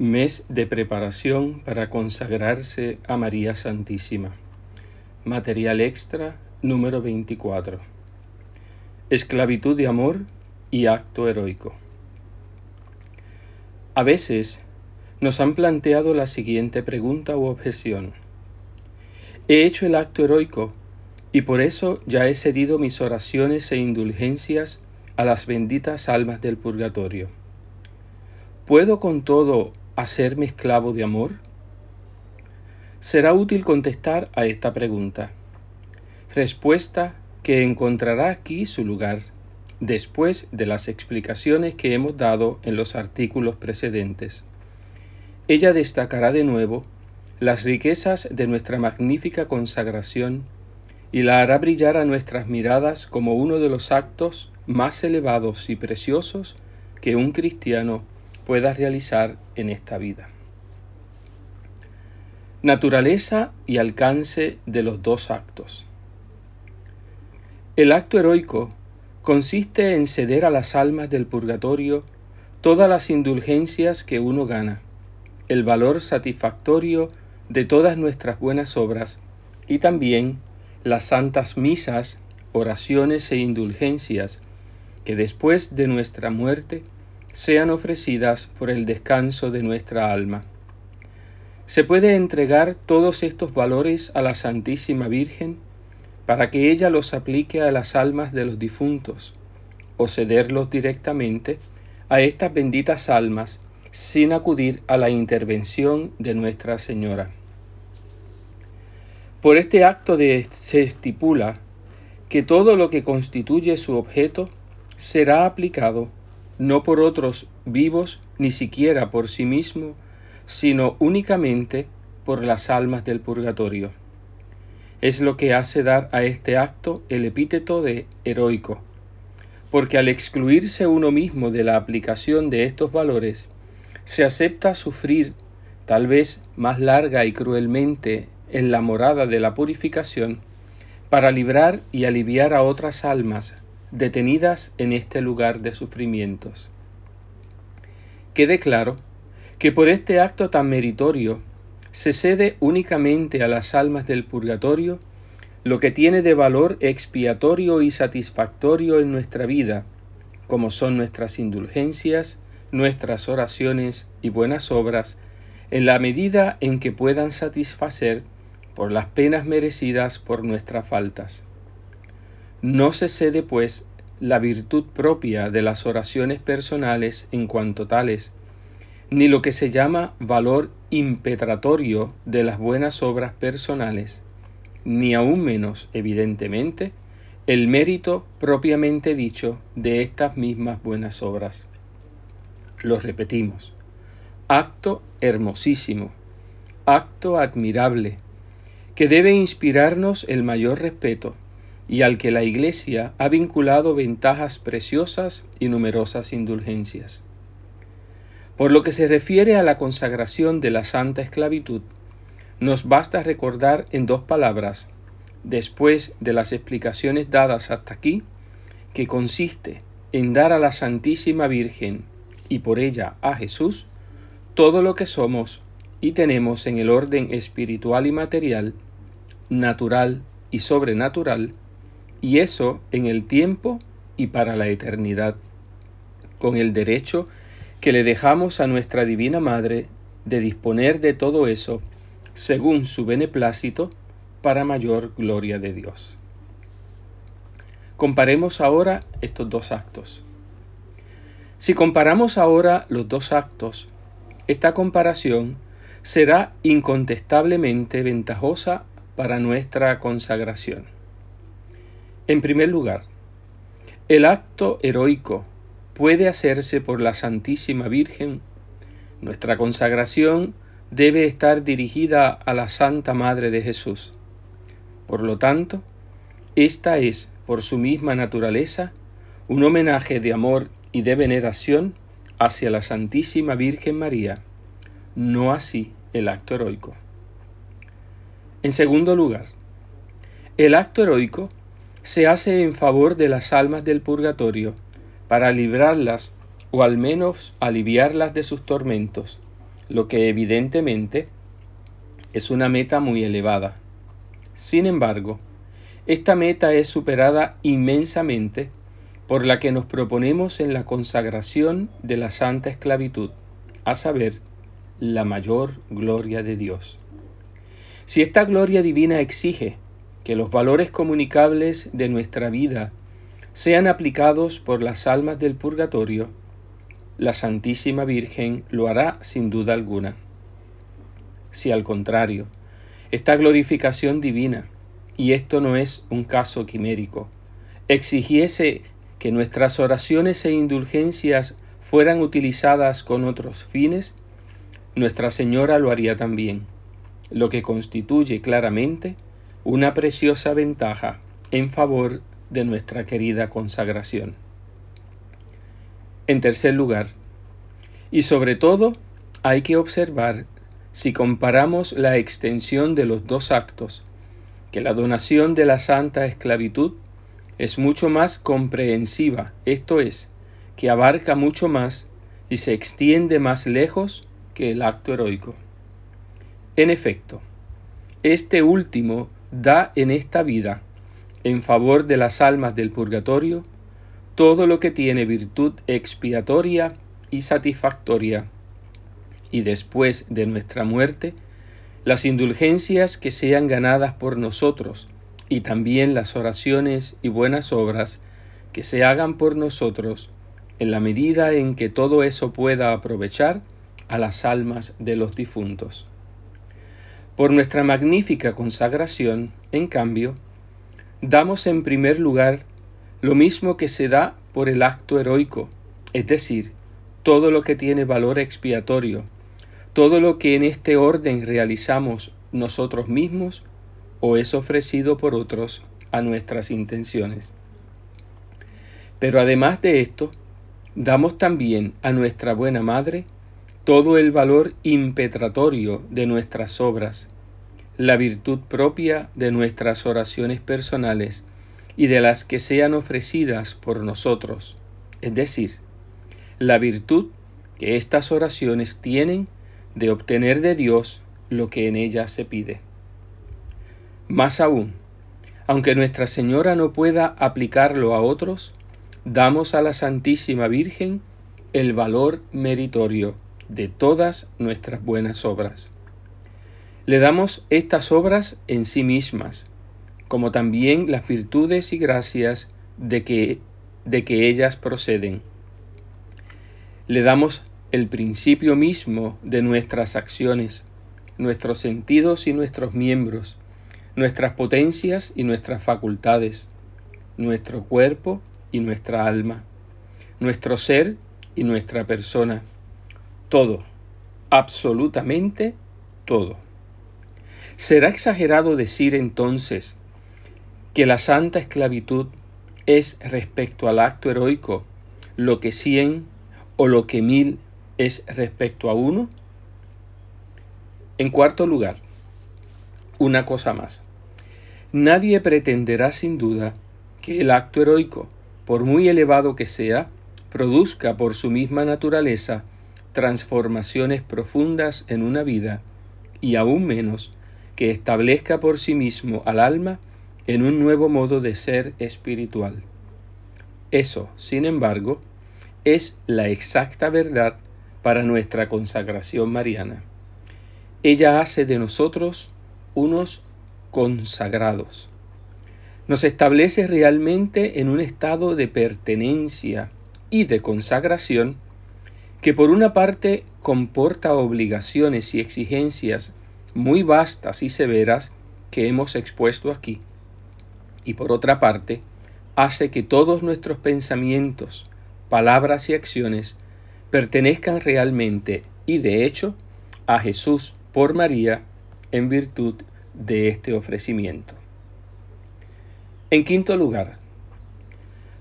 Mes de preparación para consagrarse a María Santísima. Material extra número 24. Esclavitud de amor y acto heroico. A veces nos han planteado la siguiente pregunta u objeción. He hecho el acto heroico y por eso ya he cedido mis oraciones e indulgencias a las benditas almas del purgatorio. ¿Puedo con todo hacerme esclavo de amor? Será útil contestar a esta pregunta. Respuesta que encontrará aquí su lugar después de las explicaciones que hemos dado en los artículos precedentes. Ella destacará de nuevo las riquezas de nuestra magnífica consagración y la hará brillar a nuestras miradas como uno de los actos más elevados y preciosos que un cristiano pueda realizar en esta vida. Naturaleza y alcance de los dos actos. El acto heroico consiste en ceder a las almas del purgatorio todas las indulgencias que uno gana, el valor satisfactorio de todas nuestras buenas obras y también las santas misas, oraciones e indulgencias que después de nuestra muerte sean ofrecidas por el descanso de nuestra alma. Se puede entregar todos estos valores a la Santísima Virgen para que ella los aplique a las almas de los difuntos, o cederlos directamente a estas benditas almas sin acudir a la intervención de Nuestra Señora. Por este acto se estipula que todo lo que constituye su objeto será aplicado no por otros vivos, ni siquiera por sí mismo, sino únicamente por las almas del purgatorio. Es lo que hace dar a este acto el epíteto de heroico, porque al excluirse uno mismo de la aplicación de estos valores, se acepta sufrir, tal vez más larga y cruelmente, en la morada de la purificación, para librar y aliviar a otras almas detenidas en este lugar de sufrimientos. Quede claro que por este acto tan meritorio se cede únicamente a las almas del purgatorio lo que tiene de valor expiatorio y satisfactorio en nuestra vida, como son nuestras indulgencias, nuestras oraciones y buenas obras, en la medida en que puedan satisfacer por las penas merecidas por nuestras faltas. No se cede, pues, la virtud propia de las oraciones personales en cuanto tales, ni lo que se llama valor impetratorio de las buenas obras personales, ni aún menos, evidentemente, el mérito propiamente dicho de estas mismas buenas obras. Lo repetimos. Acto hermosísimo, acto admirable, que debe inspirarnos el mayor respeto y al que la Iglesia ha vinculado ventajas preciosas y numerosas indulgencias. Por lo que se refiere a la consagración de la santa esclavitud, nos basta recordar en dos palabras, después de las explicaciones dadas hasta aquí, que consiste en dar a la Santísima Virgen y por ella a Jesús todo lo que somos y tenemos en el orden espiritual y material, natural y sobrenatural, y eso en el tiempo y para la eternidad, con el derecho que le dejamos a nuestra Divina Madre de disponer de todo eso según su beneplácito para mayor gloria de Dios. Comparemos ahora estos dos actos. Si comparamos ahora los dos actos, esta comparación será incontestablemente ventajosa para nuestra consagración. En primer lugar, el acto heroico puede hacerse por la Santísima Virgen. Nuestra consagración debe estar dirigida a la Santa Madre de Jesús. Por lo tanto, esta es, por su misma naturaleza, un homenaje de amor y de veneración hacia la Santísima Virgen María, no así el acto heroico. En segundo lugar, el acto heroico se hace en favor de las almas del purgatorio, para librarlas o al menos aliviarlas de sus tormentos, lo que evidentemente es una meta muy elevada. Sin embargo, esta meta es superada inmensamente por la que nos proponemos en la consagración de la santa esclavitud, a saber, la mayor gloria de Dios. Si esta gloria divina exige que los valores comunicables de nuestra vida sean aplicados por las almas del purgatorio, la Santísima Virgen lo hará sin duda alguna. Si al contrario, esta glorificación divina, y esto no es un caso quimérico, exigiese que nuestras oraciones e indulgencias fueran utilizadas con otros fines, Nuestra Señora lo haría también, lo que constituye claramente una preciosa ventaja en favor de nuestra querida consagración. En tercer lugar, y sobre todo, hay que observar si comparamos la extensión de los dos actos, que la donación de la santa esclavitud es mucho más comprensiva, esto es, que abarca mucho más y se extiende más lejos que el acto heroico. En efecto, este último da en esta vida, en favor de las almas del purgatorio, todo lo que tiene virtud expiatoria y satisfactoria, y después de nuestra muerte, las indulgencias que sean ganadas por nosotros, y también las oraciones y buenas obras que se hagan por nosotros en la medida en que todo eso pueda aprovechar a las almas de los difuntos. Por nuestra magnífica consagración, en cambio, damos en primer lugar lo mismo que se da por el acto heroico, es decir, todo lo que tiene valor expiatorio, todo lo que en este orden realizamos nosotros mismos o es ofrecido por otros a nuestras intenciones. Pero además de esto, damos también a nuestra buena Madre todo el valor impetratorio de nuestras obras, la virtud propia de nuestras oraciones personales y de las que sean ofrecidas por nosotros, es decir, la virtud que estas oraciones tienen de obtener de Dios lo que en ellas se pide. Más aún, aunque Nuestra Señora no pueda aplicarlo a otros, damos a la Santísima Virgen el valor meritorio de todas nuestras buenas obras. Le damos estas obras en sí mismas, como también las virtudes y gracias de que, de que ellas proceden. Le damos el principio mismo de nuestras acciones, nuestros sentidos y nuestros miembros, nuestras potencias y nuestras facultades, nuestro cuerpo y nuestra alma, nuestro ser y nuestra persona, todo, absolutamente todo. ¿Será exagerado decir entonces que la santa esclavitud es respecto al acto heroico lo que cien o lo que mil es respecto a uno? En cuarto lugar, una cosa más. Nadie pretenderá sin duda que el acto heroico, por muy elevado que sea, produzca por su misma naturaleza transformaciones profundas en una vida, y aún menos que establezca por sí mismo al alma en un nuevo modo de ser espiritual. Eso, sin embargo, es la exacta verdad para nuestra consagración mariana. Ella hace de nosotros unos consagrados. Nos establece realmente en un estado de pertenencia y de consagración que por una parte comporta obligaciones y exigencias muy vastas y severas que hemos expuesto aquí, y por otra parte hace que todos nuestros pensamientos, palabras y acciones pertenezcan realmente y de hecho a Jesús por María en virtud de este ofrecimiento. En quinto lugar,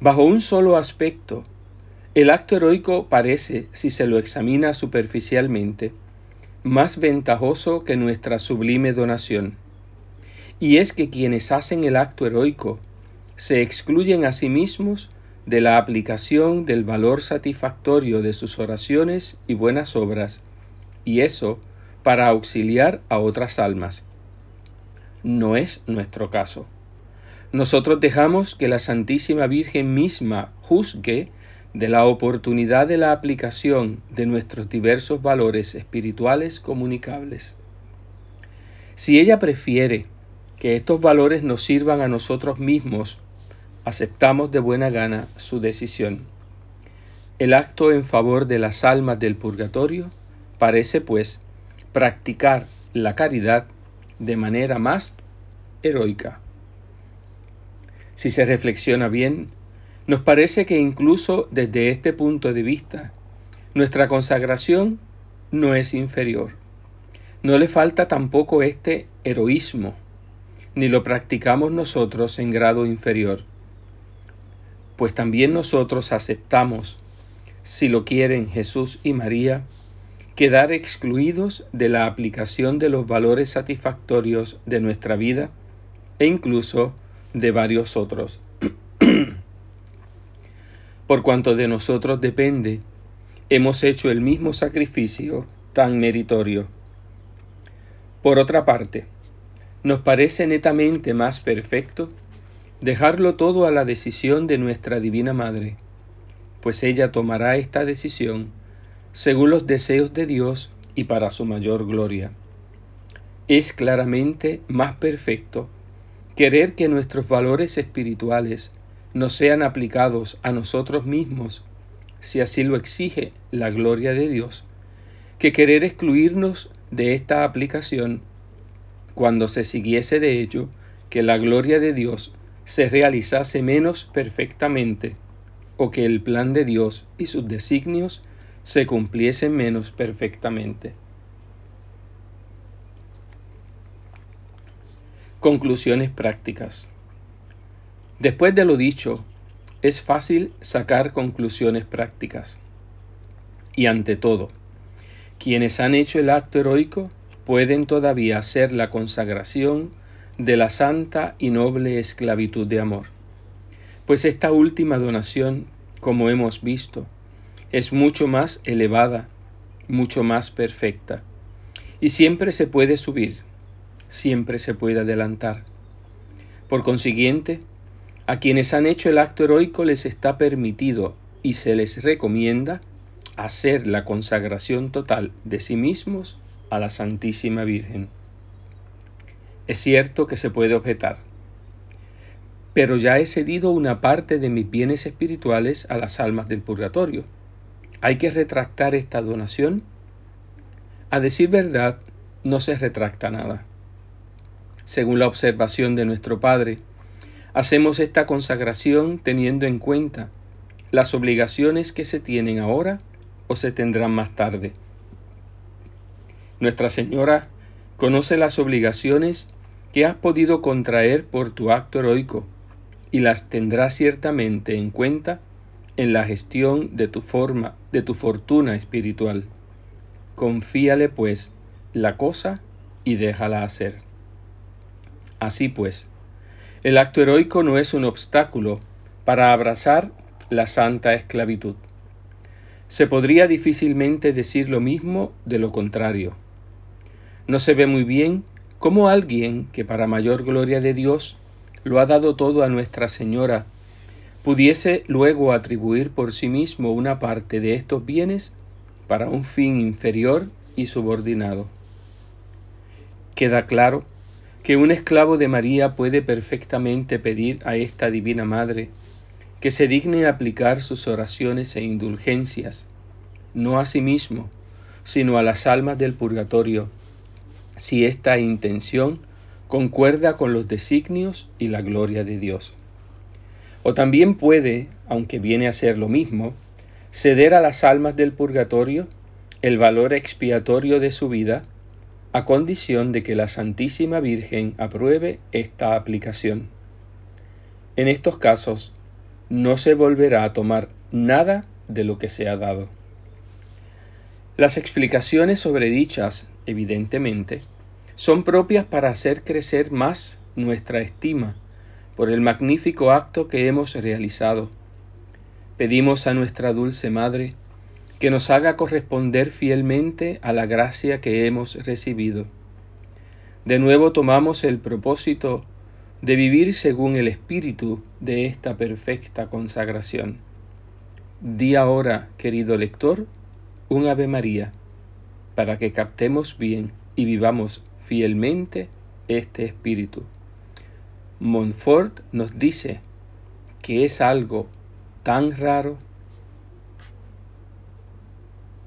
bajo un solo aspecto, el acto heroico parece, si se lo examina superficialmente, más ventajoso que nuestra sublime donación. Y es que quienes hacen el acto heroico se excluyen a sí mismos de la aplicación del valor satisfactorio de sus oraciones y buenas obras y eso para auxiliar a otras almas. No es nuestro caso. Nosotros dejamos que la Santísima Virgen misma juzgue de la oportunidad de la aplicación de nuestros diversos valores espirituales comunicables. Si ella prefiere que estos valores nos sirvan a nosotros mismos, aceptamos de buena gana su decisión. El acto en favor de las almas del purgatorio parece, pues, practicar la caridad de manera más heroica. Si se reflexiona bien, nos parece que incluso desde este punto de vista, nuestra consagración no es inferior. No le falta tampoco este heroísmo, ni lo practicamos nosotros en grado inferior, pues también nosotros aceptamos, si lo quieren Jesús y María, quedar excluidos de la aplicación de los valores satisfactorios de nuestra vida e incluso de varios otros. Por cuanto de nosotros depende, hemos hecho el mismo sacrificio tan meritorio. Por otra parte, nos parece netamente más perfecto dejarlo todo a la decisión de nuestra Divina Madre, pues ella tomará esta decisión según los deseos de Dios y para su mayor gloria. Es claramente más perfecto querer que nuestros valores espirituales no sean aplicados a nosotros mismos, si así lo exige la gloria de Dios, que querer excluirnos de esta aplicación cuando se siguiese de ello que la gloria de Dios se realizase menos perfectamente o que el plan de Dios y sus designios se cumpliesen menos perfectamente. Conclusiones prácticas. Después de lo dicho, es fácil sacar conclusiones prácticas. Y ante todo, quienes han hecho el acto heroico pueden todavía hacer la consagración de la santa y noble esclavitud de amor. Pues esta última donación, como hemos visto, es mucho más elevada, mucho más perfecta. Y siempre se puede subir, siempre se puede adelantar. Por consiguiente, a quienes han hecho el acto heroico les está permitido y se les recomienda hacer la consagración total de sí mismos a la Santísima Virgen. Es cierto que se puede objetar, pero ya he cedido una parte de mis bienes espirituales a las almas del purgatorio. ¿Hay que retractar esta donación? A decir verdad, no se retracta nada. Según la observación de nuestro Padre, hacemos esta consagración teniendo en cuenta las obligaciones que se tienen ahora o se tendrán más tarde. Nuestra Señora conoce las obligaciones que has podido contraer por tu acto heroico y las tendrá ciertamente en cuenta en la gestión de tu forma, de tu fortuna espiritual. Confíale pues la cosa y déjala hacer. Así pues, el acto heroico no es un obstáculo para abrazar la santa esclavitud. Se podría difícilmente decir lo mismo de lo contrario. No se ve muy bien cómo alguien que para mayor gloria de Dios lo ha dado todo a Nuestra Señora pudiese luego atribuir por sí mismo una parte de estos bienes para un fin inferior y subordinado. Queda claro que un esclavo de María puede perfectamente pedir a esta Divina Madre que se digne aplicar sus oraciones e indulgencias, no a sí mismo, sino a las almas del purgatorio, si esta intención concuerda con los designios y la gloria de Dios. O también puede, aunque viene a ser lo mismo, ceder a las almas del purgatorio el valor expiatorio de su vida a condición de que la Santísima Virgen apruebe esta aplicación. En estos casos, no se volverá a tomar nada de lo que se ha dado. Las explicaciones sobre dichas, evidentemente, son propias para hacer crecer más nuestra estima por el magnífico acto que hemos realizado. Pedimos a nuestra dulce Madre que nos haga corresponder fielmente a la gracia que hemos recibido. De nuevo tomamos el propósito de vivir según el espíritu de esta perfecta consagración. Di ahora, querido lector, un Ave María, para que captemos bien y vivamos fielmente este espíritu. Montfort nos dice que es algo tan raro